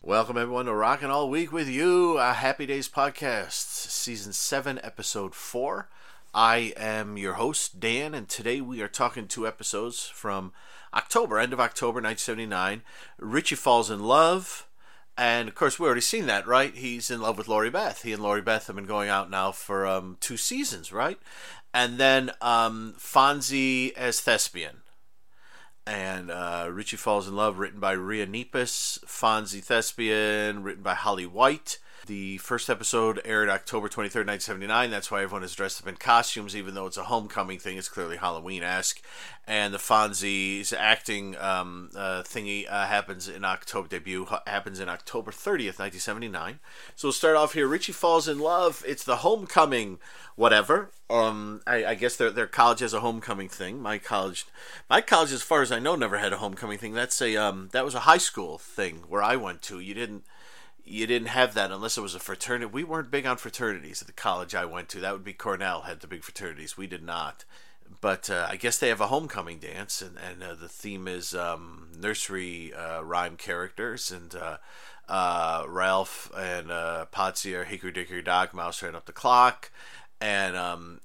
Welcome everyone to Rockin' All Week with you, a Happy Days podcast, season seven, episode four. I am your host Dan, and today we are talking two episodes from October, end of October, 1979. Richie falls in love, and of course we already seen that, right? He's in love with Lori Beth. He and Lori Beth have been going out now for um, two seasons, right? And then um, Fonzie as thespian and uh, Richie Falls in Love, written by Rhea Nepes, Fonzie Thespian, written by Holly White. The first episode aired October 23rd, 1979. That's why everyone is dressed up in costumes, even though it's a homecoming thing. It's clearly Halloween esque. And the Fonzie's acting um, uh, thingy uh, happens in October, debut happens in October 30th, 1979. So we'll start off here. Richie Falls in Love. It's the homecoming, whatever. Um, I, I guess their, their college has a homecoming thing. My college, my college, as far as I know, never had a homecoming thing. That's a um, that was a high school thing where I went to. You didn't you didn't have that unless it was a fraternity. We weren't big on fraternities at the college I went to. That would be Cornell had the big fraternities. We did not. But uh, I guess they have a homecoming dance, and, and uh, the theme is um, nursery uh, rhyme characters, and uh, uh, Ralph and uh, Potsy are Hickory Dickory Dock, Mouse ran up the clock, and um,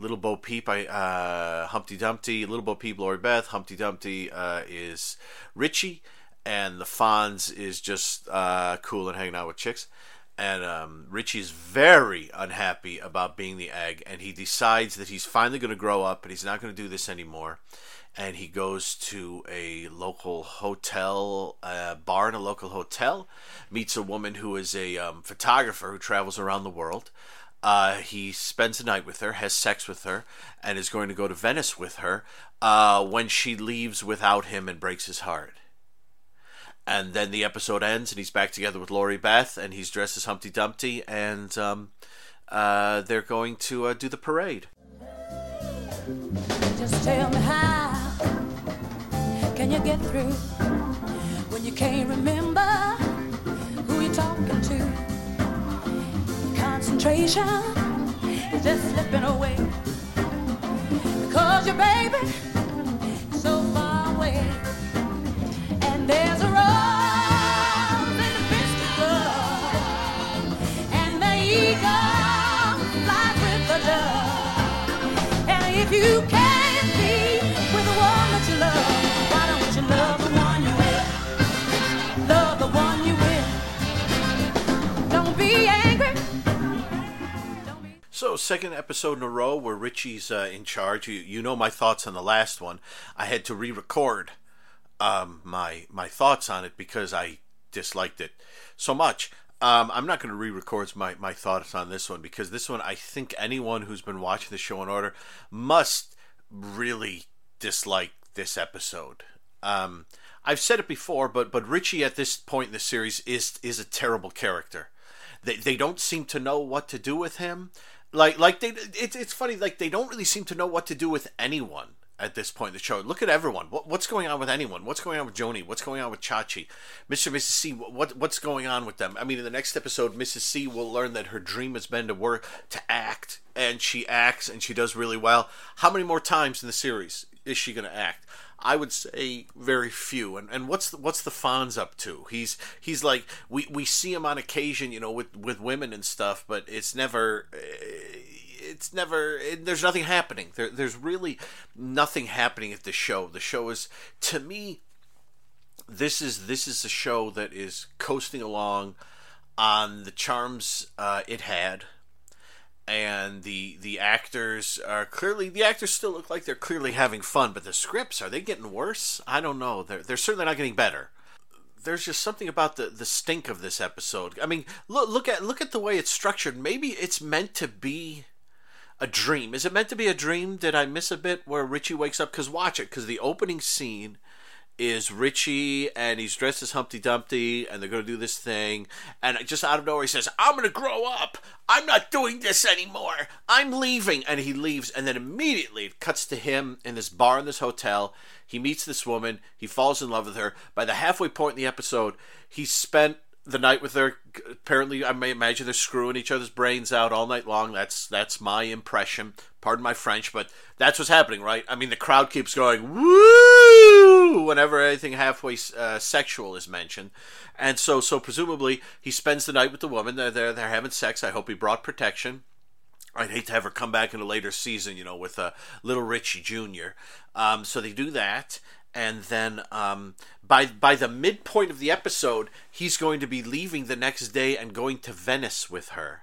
Little Bo Peep, I, Humpty Dumpty, Little Bo Peep, Lori Beth, Humpty Dumpty is Richie, and the Fonz is just uh, cool and hanging out with chicks. And um, Richie's very unhappy about being the egg, and he decides that he's finally going to grow up and he's not going to do this anymore. And he goes to a local hotel, uh, bar in a local hotel, meets a woman who is a um, photographer who travels around the world. Uh, he spends the night with her, has sex with her, and is going to go to Venice with her uh, when she leaves without him and breaks his heart and then the episode ends and he's back together with Lori Beth and he's dressed as Humpty Dumpty and um, uh, they're going to uh, do the parade. Just tell me how can you get through when you can't remember who you're talking to? Concentration is just slipping away because your baby So, second episode in a row where Richie's uh, in charge. You, you know my thoughts on the last one. I had to re-record um, my my thoughts on it because I disliked it so much. Um, I'm not going to re-record my, my thoughts on this one because this one I think anyone who's been watching the show in order must really dislike this episode. Um, I've said it before, but but Richie at this point in the series is is a terrible character. They they don't seem to know what to do with him. Like like they it's it's funny like they don't really seem to know what to do with anyone at this point in the show. Look at everyone. What, what's going on with anyone? What's going on with Joni? What's going on with Chachi? Mr. Mrs. C, what, what's going on with them? I mean, in the next episode, Mrs. C will learn that her dream has been to work, to act, and she acts and she does really well. How many more times in the series is she going to act? I would say very few. And and what's the, what's the Fonz up to? He's he's like we, we see him on occasion, you know, with with women and stuff, but it's never eh, it's never it, there's nothing happening. There, there's really nothing happening at the show. The show is to me this is this is a show that is coasting along on the charms uh, it had. And the the actors are clearly the actors still look like they're clearly having fun but the scripts are they getting worse? I don't know. They're, they're certainly not getting better. There's just something about the the stink of this episode. I mean look look at look at the way it's structured. Maybe it's meant to be a dream. Is it meant to be a dream? Did I miss a bit where Richie wakes up? Because watch it, because the opening scene is Richie and he's dressed as Humpty Dumpty and they're going to do this thing. And just out of nowhere, he says, I'm going to grow up. I'm not doing this anymore. I'm leaving. And he leaves. And then immediately it cuts to him in this bar in this hotel. He meets this woman. He falls in love with her. By the halfway point in the episode, he's spent the night with their apparently I may imagine they're screwing each other's brains out all night long. That's that's my impression. Pardon my French, but that's what's happening, right? I mean, the crowd keeps going woo whenever anything halfway uh, sexual is mentioned, and so so presumably he spends the night with the woman. They're they're, they're having sex. I hope he brought protection. I'd hate to have her come back in a later season, you know, with a uh, little Richie Jr. Um, so they do that, and then um, by by the midpoint of the episode, he's going to be leaving the next day and going to Venice with her.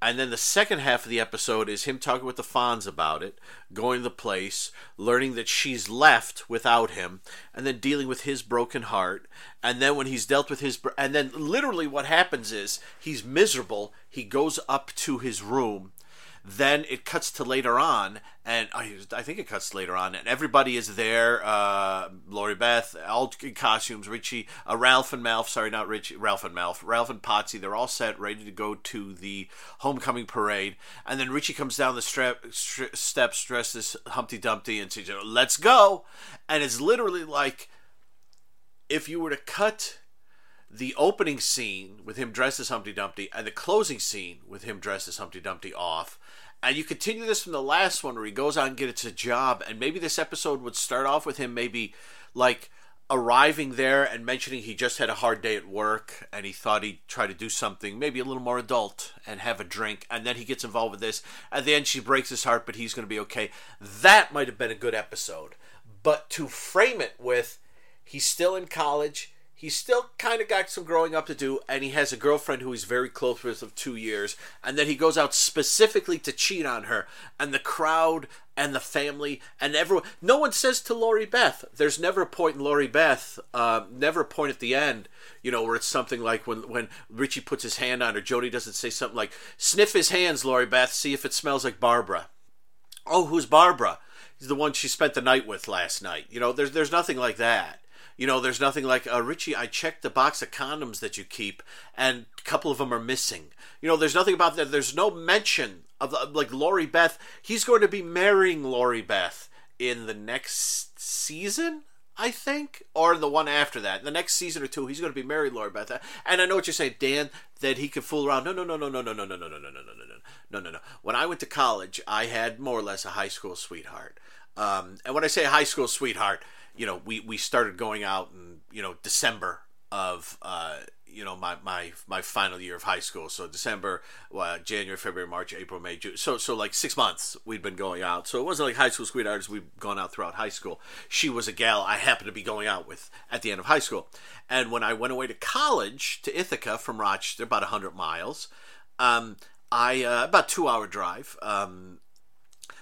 And then the second half of the episode is him talking with the Fonz about it, going to the place, learning that she's left without him, and then dealing with his broken heart. And then when he's dealt with his, and then literally what happens is he's miserable. He goes up to his room then it cuts to later on, and I, I think it cuts later on, and everybody is there. Uh, Lori Beth, all in costumes. Richie, uh, Ralph and Malph. Sorry, not Richie. Ralph and Malph. Ralph and Potsy. They're all set, ready to go to the homecoming parade. And then Richie comes down the strap, steps dressed as Humpty Dumpty and says, "Let's go!" And it's literally like if you were to cut the opening scene with him dressed as Humpty Dumpty and the closing scene with him dressed as Humpty Dumpty off. And you continue this from the last one where he goes out and gets a job. And maybe this episode would start off with him maybe like arriving there and mentioning he just had a hard day at work and he thought he'd try to do something maybe a little more adult and have a drink. And then he gets involved with this. At the end, she breaks his heart, but he's going to be okay. That might have been a good episode. But to frame it with he's still in college he's still kind of got some growing up to do, and he has a girlfriend who he's very close with of two years, and then he goes out specifically to cheat on her, and the crowd and the family and everyone. No one says to Lori Beth. There's never a point in Lori Beth, uh, never a point at the end, you know, where it's something like when when Richie puts his hand on her, Jody doesn't say something like, "Sniff his hands, Lori Beth, see if it smells like Barbara." Oh, who's Barbara? He's the one she spent the night with last night. You know, there's there's nothing like that. You know, there's nothing like, uh, Richie, I checked the box of condoms that you keep, and a couple of them are missing. You know, there's nothing about that. There's no mention of, like, Lori Beth. He's going to be marrying Lori Beth in the next season, I think, or the one after that. The next season or two, he's going to be married, Lori Beth. And I know what you're saying, Dan, that he could fool around. No, no, no, no, no, no, no, no, no, no, no, no, no, no, no, no, no, no. When I went to college, I had more or less a high school sweetheart. Um, and when I say high school sweetheart, you know, we, we started going out in, you know, December of, uh, you know, my, my, my final year of high school. So December, uh, January, February, March, April, May, June. So, so like six months we'd been going out. So it wasn't like high school sweethearts. We'd gone out throughout high school. She was a gal I happened to be going out with at the end of high school. And when I went away to college to Ithaca from Rochester, about a 100 miles, um, I, uh, about two hour drive, um,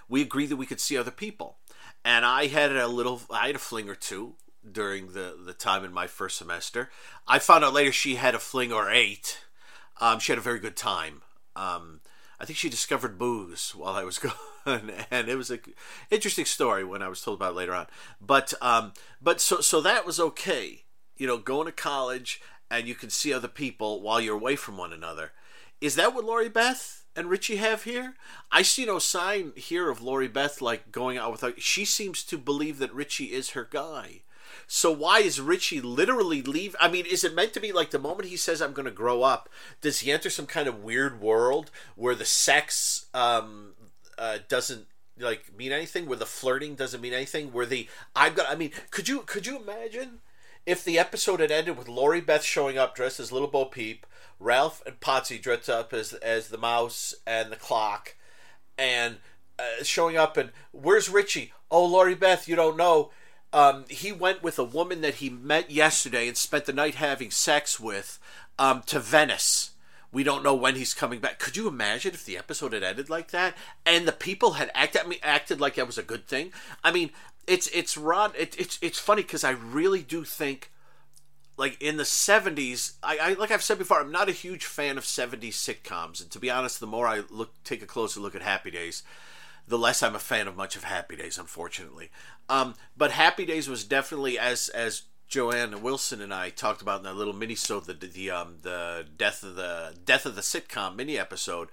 we agreed that we could see other people and I had a little, I had a fling or two during the the time in my first semester. I found out later she had a fling or eight. Um, she had a very good time. Um, I think she discovered booze while I was gone, and it was a interesting story when I was told about it later on. But um, but so so that was okay. You know, going to college and you can see other people while you're away from one another. Is that what Lori Beth and Richie have here? I see no sign here of Lori Beth like going out with her. She seems to believe that Richie is her guy. So why is Richie literally leave? I mean, is it meant to be like the moment he says I'm going to grow up? Does he enter some kind of weird world where the sex um, uh, doesn't like mean anything? Where the flirting doesn't mean anything? Where the I've got? I mean, could you could you imagine if the episode had ended with Lori Beth showing up dressed as Little Bo Peep? Ralph and Potsy dressed up as as the mouse and the clock, and uh, showing up. And where's Richie? Oh, Lori Beth, you don't know. Um, he went with a woman that he met yesterday and spent the night having sex with um, to Venice. We don't know when he's coming back. Could you imagine if the episode had ended like that and the people had acted I mean, acted like that was a good thing? I mean, it's it's Rod. It, it's it's funny because I really do think like in the 70s I, I, like i've said before i'm not a huge fan of 70s sitcoms and to be honest the more i look take a closer look at happy days the less i'm a fan of much of happy days unfortunately. Um, but happy days was definitely as as joanne wilson and i talked about in that little mini so the the um the death of the death of the sitcom mini episode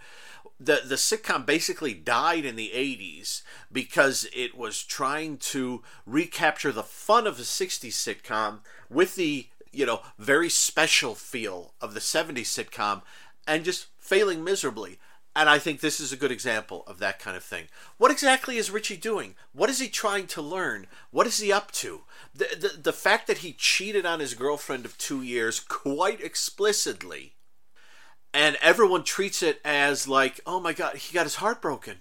the the sitcom basically died in the 80s because it was trying to recapture the fun of a 60s sitcom with the you know, very special feel of the 70s sitcom and just failing miserably. And I think this is a good example of that kind of thing. What exactly is Richie doing? What is he trying to learn? What is he up to? The, the, the fact that he cheated on his girlfriend of two years quite explicitly, and everyone treats it as like, oh my God, he got his heart broken.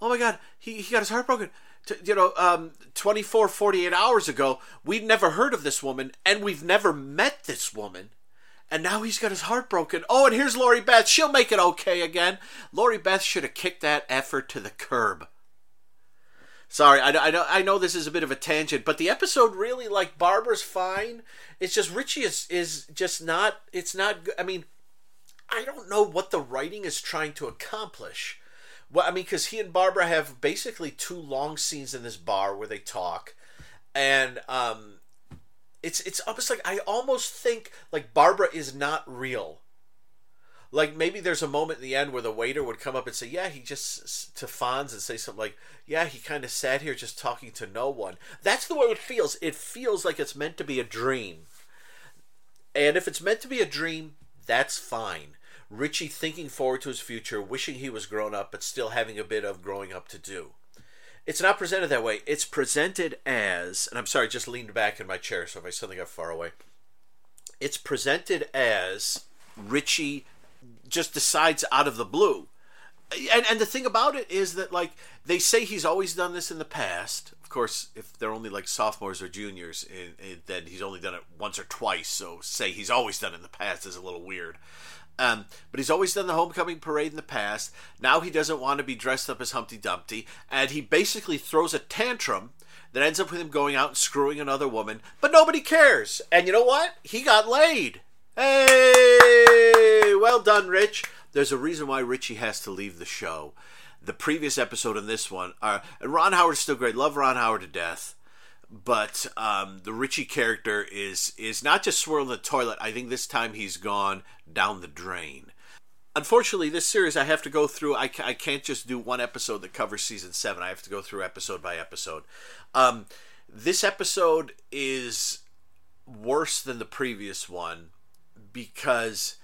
Oh my God, he, he got his heart broken. You know, um, 24, 48 hours ago, we'd never heard of this woman, and we've never met this woman and now he's got his heart broken. Oh, and here's Lori Beth. She'll make it okay again. Lori Beth should have kicked that effort to the curb. Sorry, I, I, know, I know this is a bit of a tangent, but the episode really, like, Barbara's fine. It's just Richie is, is just not, it's not, I mean, I don't know what the writing is trying to accomplish. Well, I mean, because he and Barbara have basically two long scenes in this bar where they talk. And, um, it's it's almost like I almost think like Barbara is not real. Like maybe there's a moment in the end where the waiter would come up and say, "Yeah, he just to Fonz and say something like, "Yeah, he kind of sat here just talking to no one." That's the way it feels. It feels like it's meant to be a dream. And if it's meant to be a dream, that's fine. Richie thinking forward to his future, wishing he was grown up, but still having a bit of growing up to do. It's not presented that way. It's presented as, and I'm sorry, just leaned back in my chair, so if I suddenly got far away. It's presented as Richie just decides out of the blue. And, and the thing about it is that, like, they say he's always done this in the past. Of course, if they're only like sophomores or juniors, then he's only done it once or twice. So, say he's always done it in the past is a little weird. Um, but he's always done the homecoming parade in the past. Now he doesn't want to be dressed up as Humpty Dumpty, and he basically throws a tantrum that ends up with him going out and screwing another woman. But nobody cares. And you know what? He got laid. Hey, well done, Rich. There's a reason why Richie has to leave the show. The previous episode and this one are, and Ron Howard's still great. Love Ron Howard to death but um, the Richie character is is not just swirling the toilet. I think this time he's gone down the drain. Unfortunately, this series I have to go through. I, I can't just do one episode that covers season seven. I have to go through episode by episode. Um, this episode is worse than the previous one because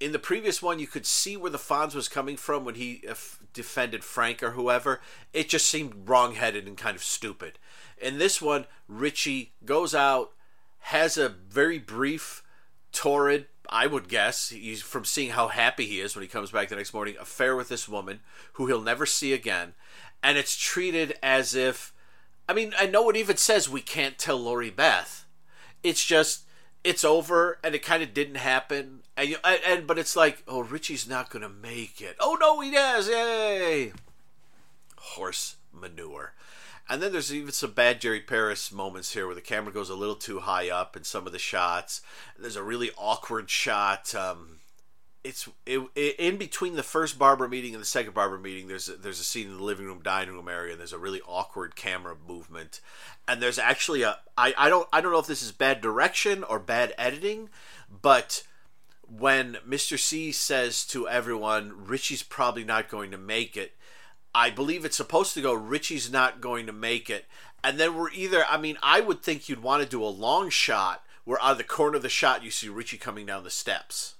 in the previous one you could see where the Fonz was coming from when he uh, defended Frank or whoever. It just seemed wrongheaded and kind of stupid. In this one, Richie goes out, has a very brief, torrid, I would guess, he's from seeing how happy he is when he comes back the next morning, affair with this woman who he'll never see again. And it's treated as if, I mean, I know it even says we can't tell Lori Beth. It's just, it's over and it kind of didn't happen. And, you, and, but it's like, oh, Richie's not going to make it. Oh, no, he does. Yay. Horse manure. And then there's even some bad Jerry Paris moments here where the camera goes a little too high up in some of the shots. There's a really awkward shot. Um, it's it, it, in between the first Barbara meeting and the second Barbara meeting. There's a, there's a scene in the living room, dining room area. And there's a really awkward camera movement, and there's actually a I, I don't I don't know if this is bad direction or bad editing, but when Mr. C says to everyone, Richie's probably not going to make it I believe it's supposed to go Richie's not going to make it. And then we're either I mean, I would think you'd want to do a long shot where out of the corner of the shot you see Richie coming down the steps.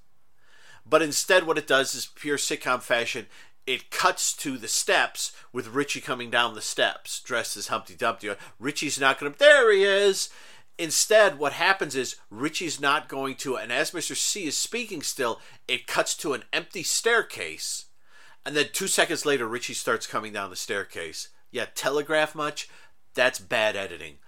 But instead what it does is pure sitcom fashion. It cuts to the steps with Richie coming down the steps, dressed as Humpty Dumpty. Richie's not going to. There he is. Instead, what happens is Richie's not going to, and as Mr. C is speaking still, it cuts to an empty staircase and then two seconds later, Richie starts coming down the staircase. Yeah, telegraph much? That's bad editing.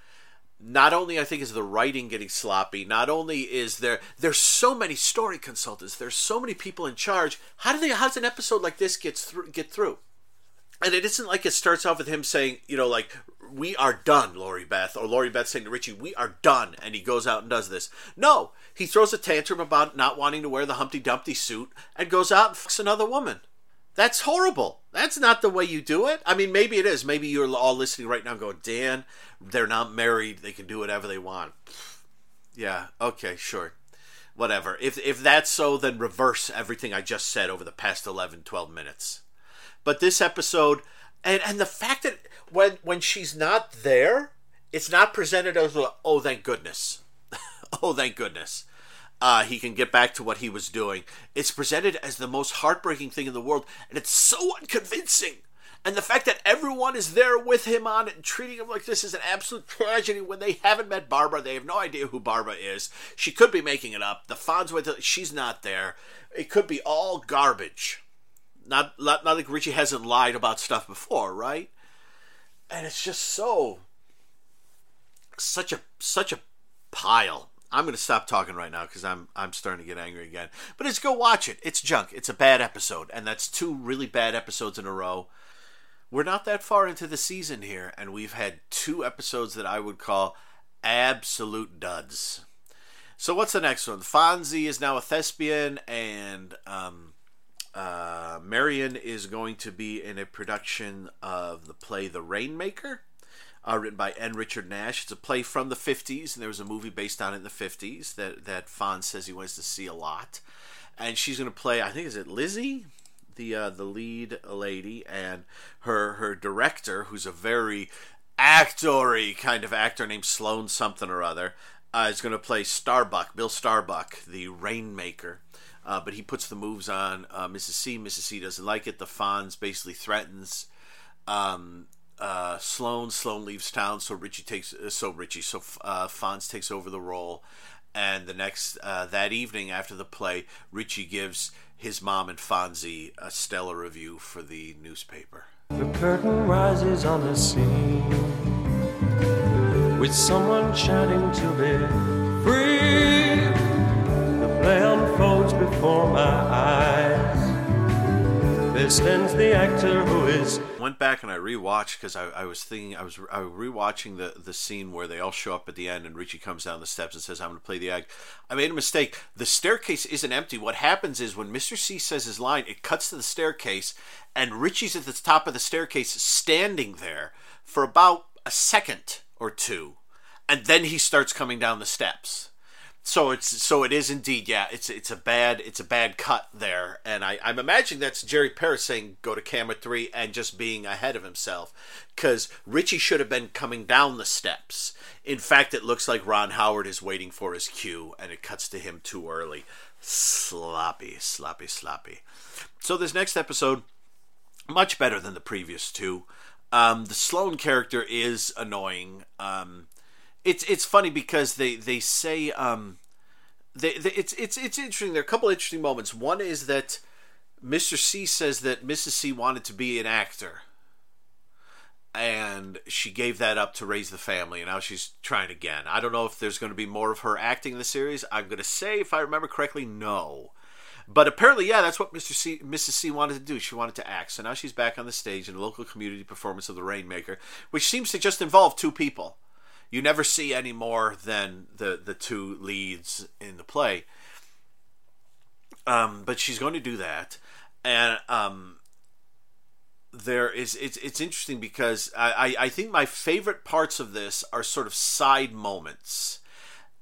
Not only I think is the writing getting sloppy, not only is there there's so many story consultants, there's so many people in charge. How do they how does an episode like this get through get through? And it isn't like it starts off with him saying, you know, like, we are done, Lori Beth, or Lori Beth saying to Richie, we are done, and he goes out and does this. No, he throws a tantrum about not wanting to wear the Humpty Dumpty suit and goes out and fucks another woman. That's horrible. That's not the way you do it. I mean, maybe it is. Maybe you're all listening right now going, Dan, they're not married. They can do whatever they want. Yeah, okay, sure. Whatever. If, if that's so, then reverse everything I just said over the past 11, 12 minutes. But this episode, and, and the fact that when, when she's not there, it's not presented as, a, oh, thank goodness. Oh, thank goodness. Uh, he can get back to what he was doing. It's presented as the most heartbreaking thing in the world, and it's so unconvincing. And the fact that everyone is there with him on it and treating him like this is an absolute tragedy when they haven't met Barbara. They have no idea who Barbara is. She could be making it up. The Fonz went to, she's not there. It could be all garbage. Not, not, not like Richie hasn't lied about stuff before, right? And it's just so, such a, such a pile. I'm going to stop talking right now because I'm I'm starting to get angry again. But it's go watch it. It's junk. It's a bad episode, and that's two really bad episodes in a row we're not that far into the season here, and we've had two episodes that I would call absolute duds. So what's the next one? Fonzie is now a thespian, and um, uh, Marion is going to be in a production of the play The Rainmaker, uh, written by N. Richard Nash. It's a play from the 50s, and there was a movie based on it in the 50s that, that Fonz says he wants to see a lot. And she's going to play, I think, is it Lizzie? the uh, the lead lady and her her director, who's a very actory kind of actor named Sloan something or other, uh, is going to play Starbuck, Bill Starbuck, the Rainmaker. Uh, but he puts the moves on uh, Mrs. C. Mrs. C doesn't like it. The Fonz basically threatens um, uh, Sloan. Sloan leaves town, so Richie takes uh, so Richie so uh, Fonz takes over the role. And the next uh, that evening after the play, Richie gives his mom and Fonzie a stellar review for the newspaper. The curtain rises on the scene with someone shouting to be free. The play unfolds before my eyes. There stands the actor who is went back and I rewatched because I, I was thinking I was I was rewatching the the scene where they all show up at the end and Richie comes down the steps and says I'm going to play the act. I made a mistake. The staircase isn't empty. What happens is when Mr. C says his line, it cuts to the staircase and Richie's at the top of the staircase standing there for about a second or two, and then he starts coming down the steps so it's so it is indeed yeah it's it's a bad it's a bad cut there. And I, i'm imagining that's jerry paris saying go to camera three and just being ahead of himself. Because richie should have been coming down the steps. In fact it looks like ron howard is waiting for his cue and it cuts to him too early. Sloppy sloppy sloppy. So this next episode much better than the previous two. Um, the sloan character is annoying. Um, it's it's funny because they they say um, they, they, it's it's it's interesting. There are a couple interesting moments. One is that Mr. C says that Mrs. C wanted to be an actor, and she gave that up to raise the family, and now she's trying again. I don't know if there's going to be more of her acting in the series. I'm going to say, if I remember correctly, no. But apparently, yeah, that's what Mr. C, Mrs. C wanted to do. She wanted to act. So now she's back on the stage in a local community performance of The Rainmaker, which seems to just involve two people you never see any more than the the two leads in the play. Um, but she's going to do that, and um, there is it's it's interesting because I, I think my favorite parts of this are sort of side moments,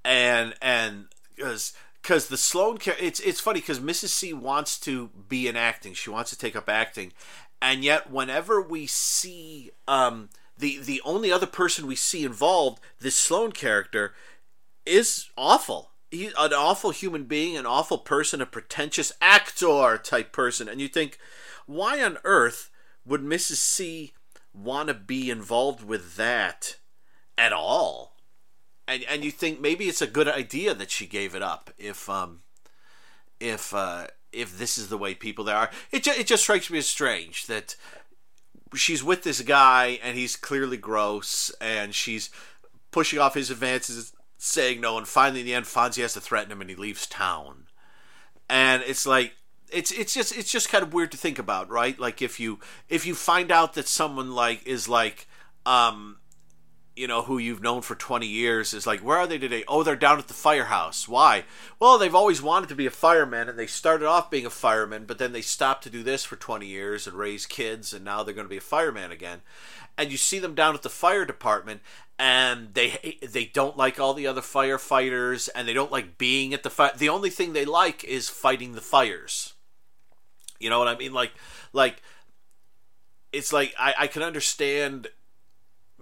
and and because because the Sloan it's it's funny because Mrs. C wants to be in acting, she wants to take up acting, and yet whenever we see um the the only other person we see involved, this Sloan character, is awful. He's an awful human being, an awful person, a pretentious actor type person, and you think, why on earth would Mrs. C want to be involved with that at all? And and you think maybe it's a good idea that she gave it up if um if uh if this is the way people there are. It just, it just strikes me as strange that she's with this guy and he's clearly gross and she's pushing off his advances saying no and finally in the end Fonzie has to threaten him and he leaves town. And it's like it's it's just it's just kind of weird to think about right? Like if you if you find out that someone like is like um you know, who you've known for 20 years is like, where are they today? Oh, they're down at the firehouse. Why? Well, they've always wanted to be a fireman and they started off being a fireman, but then they stopped to do this for 20 years and raise kids and now they're going to be a fireman again. And you see them down at the fire department and they they don't like all the other firefighters and they don't like being at the fire. The only thing they like is fighting the fires. You know what I mean? Like like it's like I, I can understand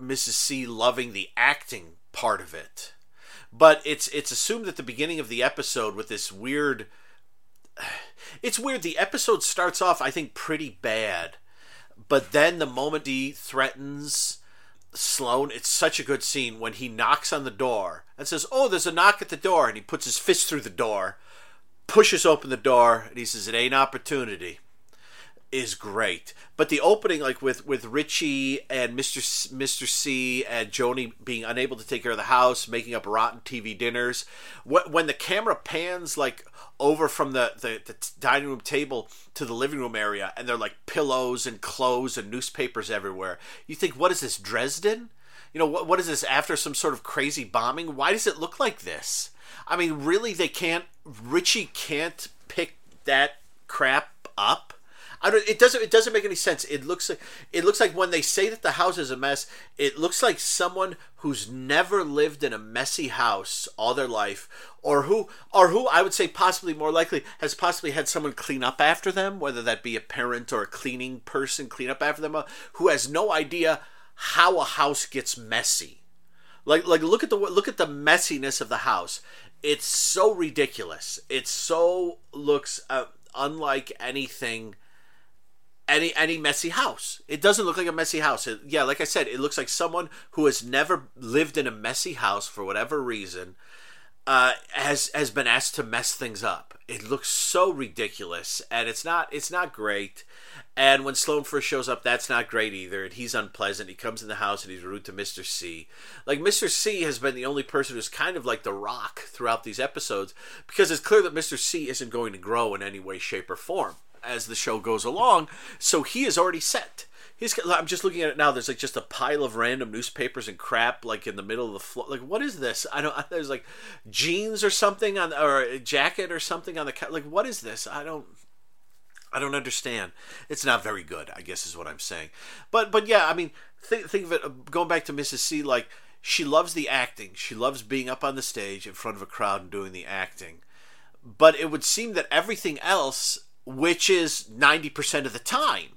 Mrs. C loving the acting part of it. but it's it's assumed at the beginning of the episode with this weird. It's weird. The episode starts off, I think, pretty bad, but then the moment he threatens Sloan, it's such a good scene when he knocks on the door and says, "Oh, there's a knock at the door," and he puts his fist through the door, pushes open the door, and he says, "It ain't opportunity." Is great, but the opening, like with with Richie and Mister Mister C and Joni being unable to take care of the house, making up rotten TV dinners, when the camera pans like over from the, the, the dining room table to the living room area, and they're like pillows and clothes and newspapers everywhere. You think, what is this, Dresden? You know, what, what is this after some sort of crazy bombing? Why does it look like this? I mean, really, they can't, Richie can't pick that crap up I don't. It doesn't. It doesn't make any sense. It looks like it looks like when they say that the house is a mess, it looks like someone who's never lived in a messy house all their life, or who, or who I would say possibly more likely has possibly had someone clean up after them, whether that be a parent or a cleaning person clean up after them, uh, who has no idea how a house gets messy. Like, like look at the look at the messiness of the house. It's so ridiculous. It so looks uh, unlike anything any any messy house. It doesn't look like a messy house. It, yeah, like I said, it looks like someone who has never lived in a messy house for whatever reason uh, has has been asked to mess things up. It looks so ridiculous, and it's not it's not great. And when Sloan first shows up, that's not great either. And he's unpleasant. He comes in the house and he's rude to Mr. C. Like Mr. C has been the only person who's kind of like the rock throughout these episodes because it's clear that Mr. C isn't going to grow in any way, shape, or form as the show goes along. So he is already set. He's. I'm just looking at it now. There's like just a pile of random newspapers and crap like in the middle of the floor. Like what is this? I don't. There's like jeans or something on or a jacket or something on the like. What is this? I don't. I don't understand. It's not very good. I guess is what I'm saying. But but yeah. I mean, think think of it. Uh, going back to Mrs. C. Like she loves the acting. She loves being up on the stage in front of a crowd and doing the acting. But it would seem that everything else which is 90% of the time.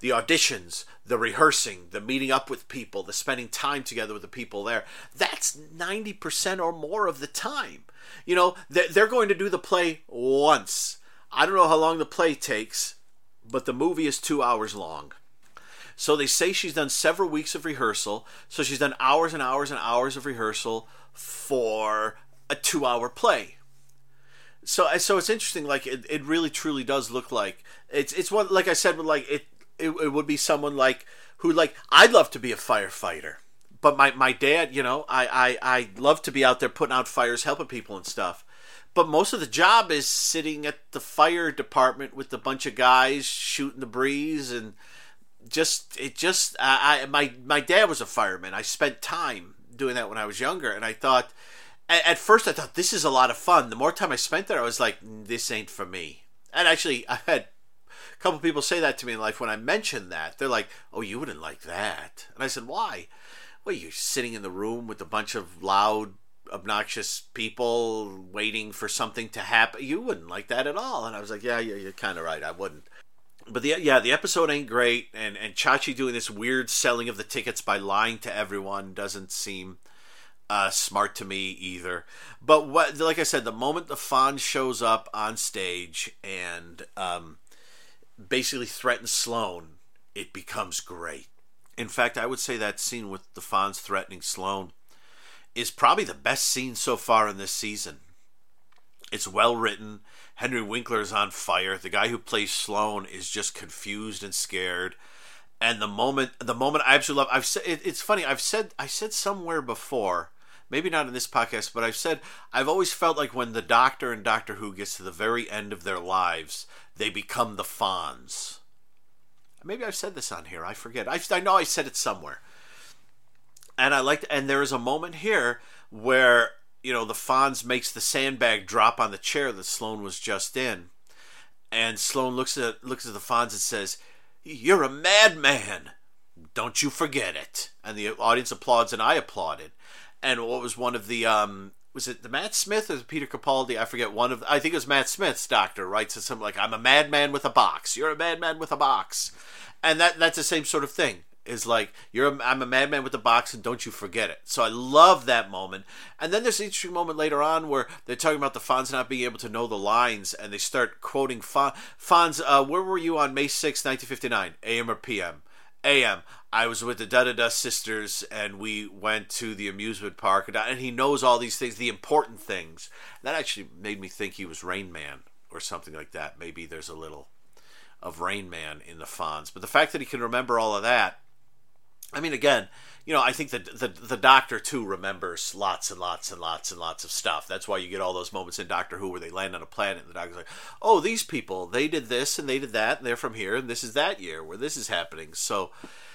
The auditions, the rehearsing, the meeting up with people, the spending time together with the people there. That's 90% or more of the time. You know, they're going to do the play once. I don't know how long the play takes, but the movie is two hours long. So they say she's done several weeks of rehearsal. So she's done hours and hours and hours of rehearsal for a two hour play so so it's interesting like it, it really truly does look like it's it's what like i said like it, it it would be someone like who like i'd love to be a firefighter but my my dad you know i i i love to be out there putting out fires helping people and stuff. But most of the job is sitting at the fire department with a bunch of guys shooting the breeze and just it just I, I my my dad was a fireman. I spent time doing that when i was younger and i thought at first I thought this is a lot of fun. The more time I spent there, I was like, this ain't for me. And actually, I had a couple people say that to me in life when I mentioned that. They're like, oh, you wouldn't like that. And I said, why? Well, you're sitting in the room with a bunch of loud, obnoxious people waiting for something to happen. You wouldn't like that at all. And I was like, yeah, yeah you're kind of right. I wouldn't. But the yeah, the episode ain't great, and and Chachi doing this weird selling of the tickets by lying to everyone doesn't seem uh, smart to me either. But what, like I said, the moment the Fonz shows up on stage and um, basically threatens Sloan, it becomes great. In fact, I would say that scene with the Fonz threatening Sloan is probably the best scene so far in this season. It's well written. Henry Winkler is on fire. The guy who plays Sloan is just confused and scared. And the moment, the moment I absolutely love. I've said it, it's funny. I've said I said somewhere before maybe not in this podcast, but I've said I've always felt like when the Doctor and Doctor Who gets to the very end of their lives, they become the Fonz. Maybe I've said this on here. I forget. I, I know I said it somewhere. And I like, and there is a moment here where you know the Fonz makes the sandbag drop on the chair that Sloan was just in, and Sloan looks at looks at the Fonz and says, "You're a madman." Don't you forget it. And the audience applauds, and I applauded and what was one of the um, was it the Matt Smith or Peter Capaldi? I forget. One of I think it was Matt Smith's doctor Right, writes something like, "I'm a madman with a box. You're a madman with a box," and that that's the same sort of thing. is like you're a, I'm a madman with a box and don't you forget it. So I love that moment. And then there's an interesting moment later on where they're talking about the Fonz not being able to know the lines and they start quoting Fonz. Fonz, uh, where were you on May 6, 1959? AM or PM? AM. I was with the Da Da Da sisters and we went to the amusement park and he knows all these things, the important things. That actually made me think he was Rain Man or something like that. Maybe there's a little of Rain Man in the Fonz. But the fact that he can remember all of that I mean, again, you know, I think that the the Doctor too remembers lots and lots and lots and lots of stuff. That's why you get all those moments in Doctor Who where they land on a planet and the Doctor's like, "Oh, these people, they did this and they did that, and they're from here, and this is that year where this is happening." So,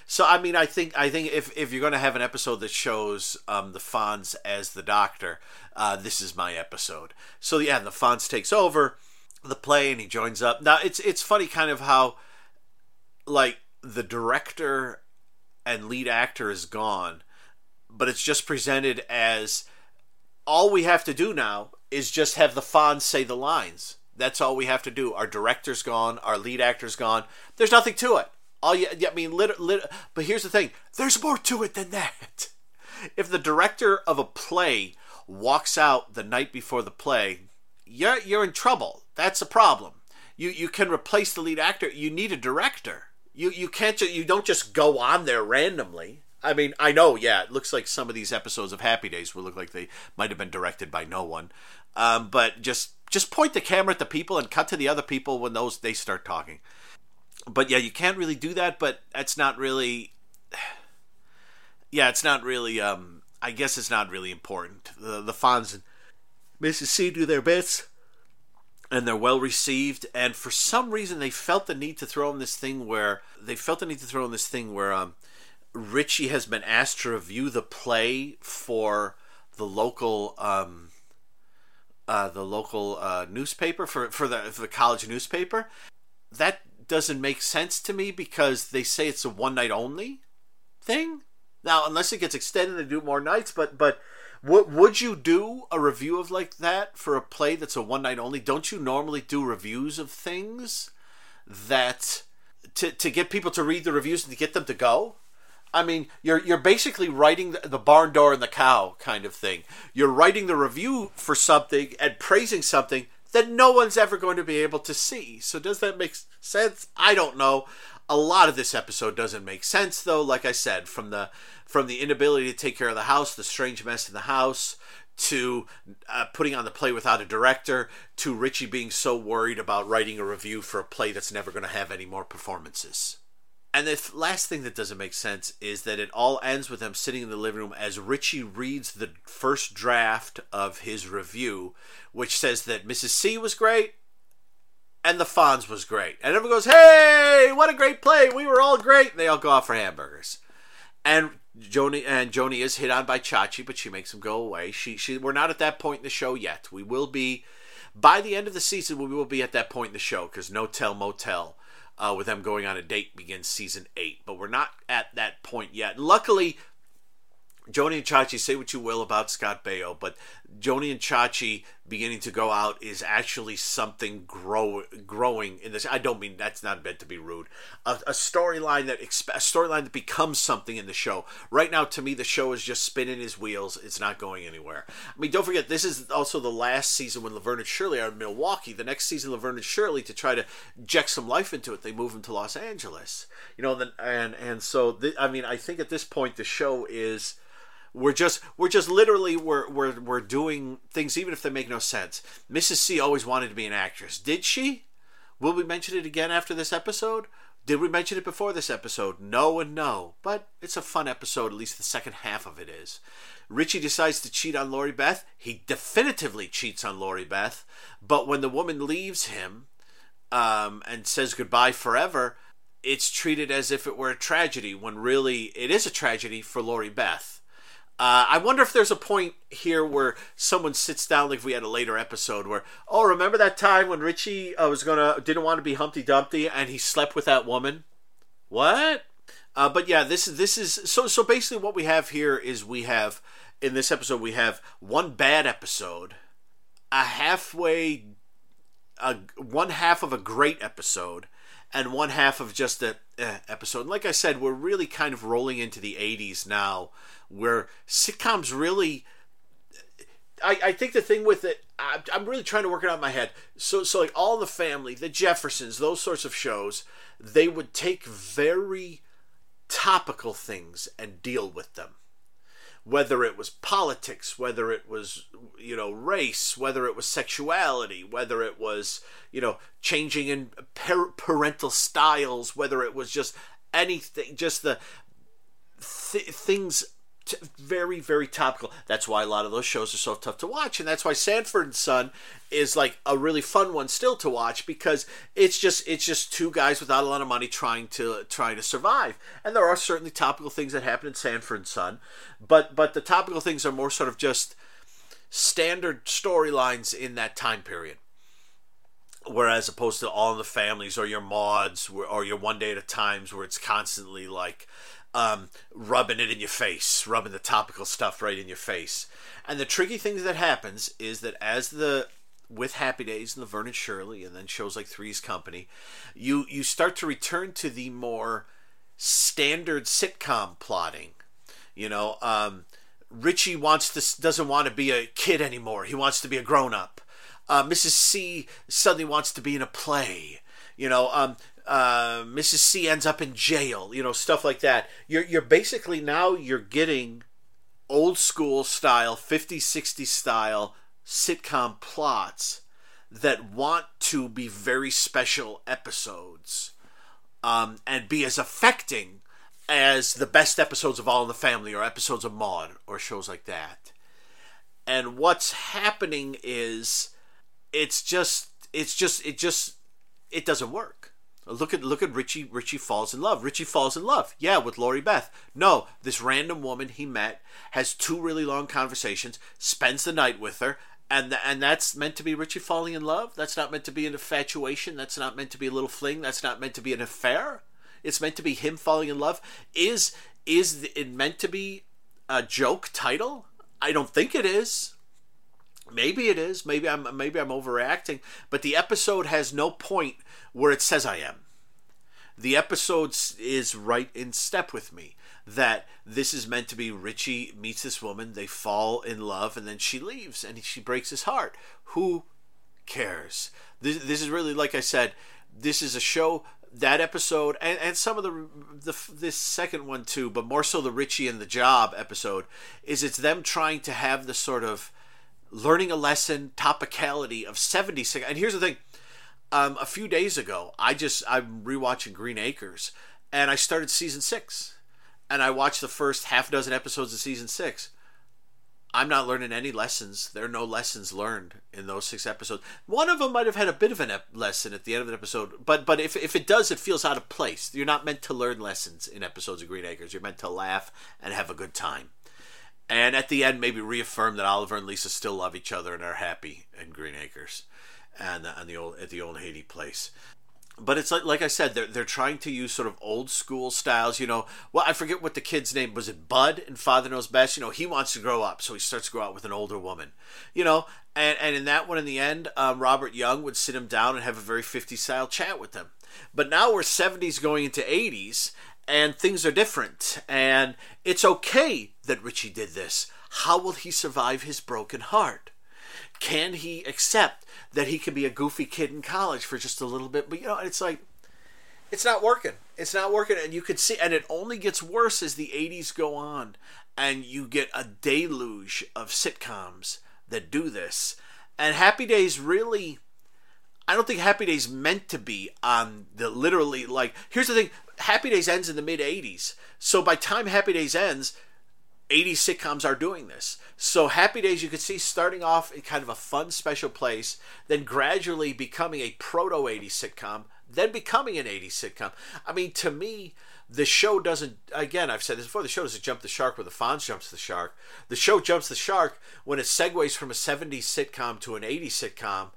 so I mean, I think I think if if you're going to have an episode that shows um, the Fonz as the Doctor, uh, this is my episode. So yeah, the Fonz takes over the play and he joins up. Now it's it's funny, kind of how like the director and lead actor is gone, but it's just presented as all we have to do now is just have the Fonz say the lines. That's all we have to do. Our director's gone, our lead actor's gone. There's nothing to it. All you, I mean, lit, lit, but here's the thing: there's more to it than that. If the director of a play walks out the night before the play, you're you're in trouble. That's a problem. You you can replace the lead actor. You need a director you you can't ju- you don't just go on there randomly. I mean, I know, yeah, it looks like some of these episodes of Happy Days will look like they might have been directed by no one. Um, but just just point the camera at the people and cut to the other people when those they start talking. But yeah, you can't really do that. But that's not really. Yeah, it's not really. Um, I guess it's not really important. The the Fonz and Mrs. C do their bits and they're well received. And for some reason, they felt the need to throw in this thing where they felt the need to throw in this thing where um, Richie has been asked to review the play for the local um, uh, the local uh, newspaper for for the for the college newspaper. That doesn't make sense to me because they say it's a one night only thing. Now, unless it gets extended, they do more nights. But but would would you do a review of like that for a play that's a one night only? Don't you normally do reviews of things that to to get people to read the reviews and to get them to go? I mean, you're you're basically writing the, the barn door and the cow kind of thing. You're writing the review for something and praising something that no one's ever going to be able to see. So does that make sense? I don't know. A lot of this episode doesn't make sense though, like I said, from the from the inability to take care of the house, the strange mess in the house, to uh, putting on the play without a director, to Richie being so worried about writing a review for a play that's never going to have any more performances. And the last thing that doesn't make sense is that it all ends with them sitting in the living room as Richie reads the first draft of his review, which says that Mrs. C was great and the Fonz was great. And everyone goes, Hey, what a great play! We were all great! And they all go off for hamburgers. And Joni and Joni is hit on by Chachi, but she makes him go away. She she we're not at that point in the show yet. We will be by the end of the season. We will be at that point in the show because No Tell Motel uh, with them going on a date begins season eight. But we're not at that point yet. Luckily, Joni and Chachi, say what you will about Scott Baio, but Joni and Chachi beginning to go out is actually something grow, growing in this. I don't mean that's not meant to be rude. A, a storyline that exp- a storyline that becomes something in the show. Right now, to me, the show is just spinning his wheels. It's not going anywhere. I mean, don't forget this is also the last season when Laverne and Shirley are in Milwaukee. The next season, Laverne and Shirley to try to inject some life into it, they move them to Los Angeles. You know, and and and so th- I mean, I think at this point the show is we're just we're just literally we're we're we're doing things even if they make no sense. Mrs. C always wanted to be an actress. Did she? Will we mention it again after this episode? Did we mention it before this episode? No and no. But it's a fun episode, at least the second half of it is. Richie decides to cheat on Lori Beth. He definitively cheats on Lori Beth. But when the woman leaves him um, and says goodbye forever, it's treated as if it were a tragedy when really it is a tragedy for Lori Beth uh, I wonder if there's a point here where someone sits down, like we had a later episode, where oh, remember that time when Richie uh, was gonna didn't want to be Humpty Dumpty and he slept with that woman? What? Uh, but yeah, this this is so so. Basically, what we have here is we have in this episode we have one bad episode, a halfway, a one half of a great episode, and one half of just a eh, episode. And like I said, we're really kind of rolling into the 80s now, where sitcoms really. I, I think the thing with it, I, I'm really trying to work it out in my head. So, so like all the family, the Jeffersons, those sorts of shows, they would take very topical things and deal with them whether it was politics, whether it was you know race, whether it was sexuality, whether it was you know changing in par- parental styles, whether it was just anything, just the th- things t- very very topical. That's why a lot of those shows are so tough to watch, and that's why Sanford and Son is like a really fun one still to watch because it's just it's just two guys without a lot of money trying to trying to survive. And there are certainly topical things that happen in Sanford and Son, but but the topical things are more sort of just standard storylines in that time period whereas opposed to all in the families or your Maudes or your one day at a times where it's constantly like um, rubbing it in your face, rubbing the topical stuff right in your face. And the tricky thing that happens is that as the with Happy Days and the Laverne and Shirley and then shows like Three's Company, you you start to return to the more standard sitcom plotting. You know, um, Richie wants to doesn't want to be a kid anymore. He wants to be a grown up. Uh, Mrs. C suddenly wants to be in a play. You know, um, uh, Mrs. C ends up in jail, you know, stuff like that. You're you're basically now you're getting old school style, 50s, 60s style sitcom plots that want to be very special episodes um, and be as affecting as the best episodes of All in the Family or episodes of Maude or shows like that. And what's happening is it's just it's just it just it doesn't work Look at look at Richie. Richie falls in love. Richie falls in love. Yeah, with Lori Beth. No, this random woman he met has two really long conversations, spends the night with her, and and that's meant to be Richie falling in love. That's not meant to be an infatuation. That's not meant to be a little fling. That's not meant to be an affair. It's meant to be him falling in love. Is is it meant to be a joke title? I don't think it is. Maybe it is. Maybe I'm maybe I'm overreacting. But the episode has no point where it says I am. The episode is right in step with me that this is meant to be Richie meets this woman, they fall in love, and then she leaves and she breaks his heart. Who cares? This, this is really, like I said, this is a show. That episode and, and some of the, the this second one too, but more so the Richie and the Job episode, is it's them trying to have the sort of learning a lesson topicality of 76 and here's the thing um, a few days ago, I just I'm rewatching Green Acres, and I started season six, and I watched the first half dozen episodes of season six. I'm not learning any lessons. There are no lessons learned in those six episodes. One of them might have had a bit of a ep- lesson at the end of an episode, but but if if it does, it feels out of place. You're not meant to learn lessons in episodes of Green Acres. You're meant to laugh and have a good time. And at the end, maybe reaffirm that Oliver and Lisa still love each other and are happy in Green Acres and uh, the old at the old Haney place. But it's like like I said, they're they're trying to use sort of old school styles. You know, well I forget what the kid's name was. It Bud and Father Knows Best. You know, he wants to grow up, so he starts to grow out with an older woman. You know, and and in that one, in the end, um, Robert Young would sit him down and have a very 50s style chat with them. But now we're 70s going into 80s, and things are different. And it's okay that Richie did this. How will he survive his broken heart? Can he accept that he can be a goofy kid in college for just a little bit? But you know, it's like it's not working. It's not working, and you can see, and it only gets worse as the '80s go on, and you get a deluge of sitcoms that do this. And Happy Days really, I don't think Happy Days meant to be on the literally like. Here's the thing: Happy Days ends in the mid '80s, so by time Happy Days ends, 80 sitcoms are doing this. So Happy Days you could see starting off in kind of a fun special place, then gradually becoming a proto 80 sitcom, then becoming an 80 sitcom. I mean, to me, the show doesn't again i've said this before the show doesn't jump the shark where the fonz jumps the shark the show jumps the shark when it segues from a 70s sitcom to an 80s sitcom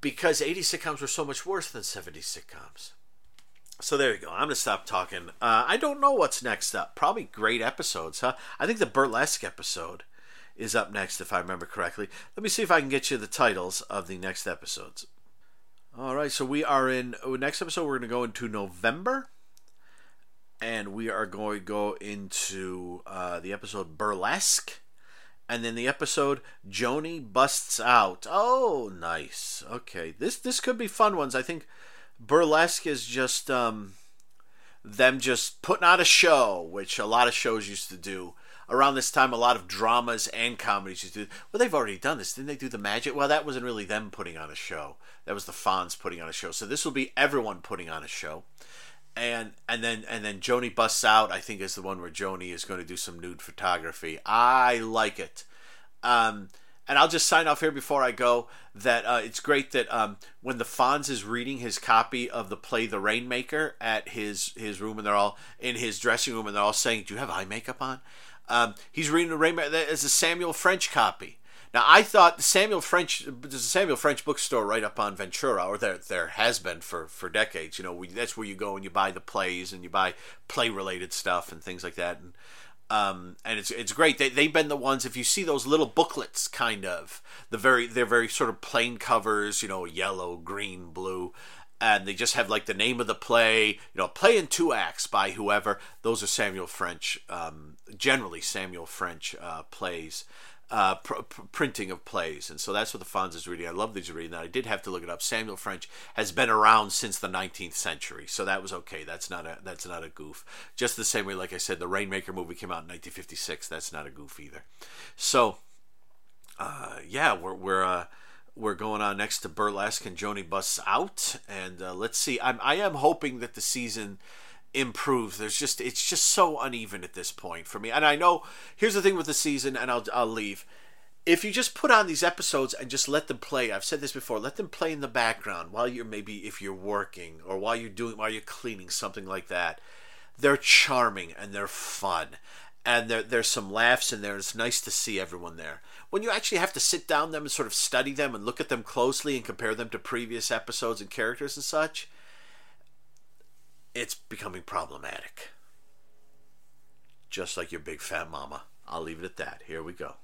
because 80s sitcoms were so much worse than 70s sitcoms so there you go. I'm going to stop talking. Uh, I don't know what's next up. Probably great episodes, huh? I think the burlesque episode is up next, if I remember correctly. Let me see if I can get you the titles of the next episodes. All right, so we are in uh, next episode. We're going to go into November, and we are going to go into uh, the episode Burlesque, and then the episode Joanie busts out. Oh, nice. Okay, this this could be fun ones. I think Burlesque is just um, them just putting on a show, which a lot of shows used to do around this time, a lot of dramas and comedies used to do. Well, they've already done this. Didn't they do the magic? Well, that wasn't really them putting on a show. That was the Fonz putting on a show. So this will be everyone putting on a show. And and then and then Joanie busts out. I think is the one where Joanie is going to do some nude photography. I like it. Um, and I'll just sign off here before I go that uh, it's great that um, when the Fonz is reading his copy of the play The Rainmaker at his his room, and they're all in his dressing room, and they're all saying, "Do you have eye makeup on?" Um, he's reading the Rainmaker. It's a Samuel French copy. Now I thought the Samuel French there's a Samuel French bookstore right up on Ventura, or there there has been for for decades. You know, we, that's where you go and you buy the plays and you buy play related stuff and things like that. And um, and it's it's great. They they've been the ones. If you see those little booklets, kind of the very they're very sort of plain covers. You know, yellow, green, blue and they just have like the name of the play, you know, play in two acts by whoever. Those are Samuel French, um, generally Samuel French uh, plays, uh, pr- pr- printing of plays, and so that's what the Fonz is reading. I love these reading that. I did have to look it up. Samuel French has been around since the 19th century, so that was okay. That's not a that's not a goof. Just the same way, like I said, the Rainmaker movie came out in 1956. That's not a goof either. So, uh, yeah, we're we're. Uh, we're going on next to Burlesque and Joanie busts out, and uh, let's see. I'm I am hoping that the season improves. There's just it's just so uneven at this point for me. And I know here's the thing with the season, and I'll I'll leave. If you just put on these episodes and just let them play, I've said this before, let them play in the background while you're maybe if you're working or while you're doing while you're cleaning something like that. They're charming and they're fun and there, there's some laughs in there. It's nice to see everyone there. When you actually have to sit down them and sort of study them and look at them closely and compare them to previous episodes and characters and such, it's becoming problematic. Just like your big fat mama. I'll leave it at that. Here we go.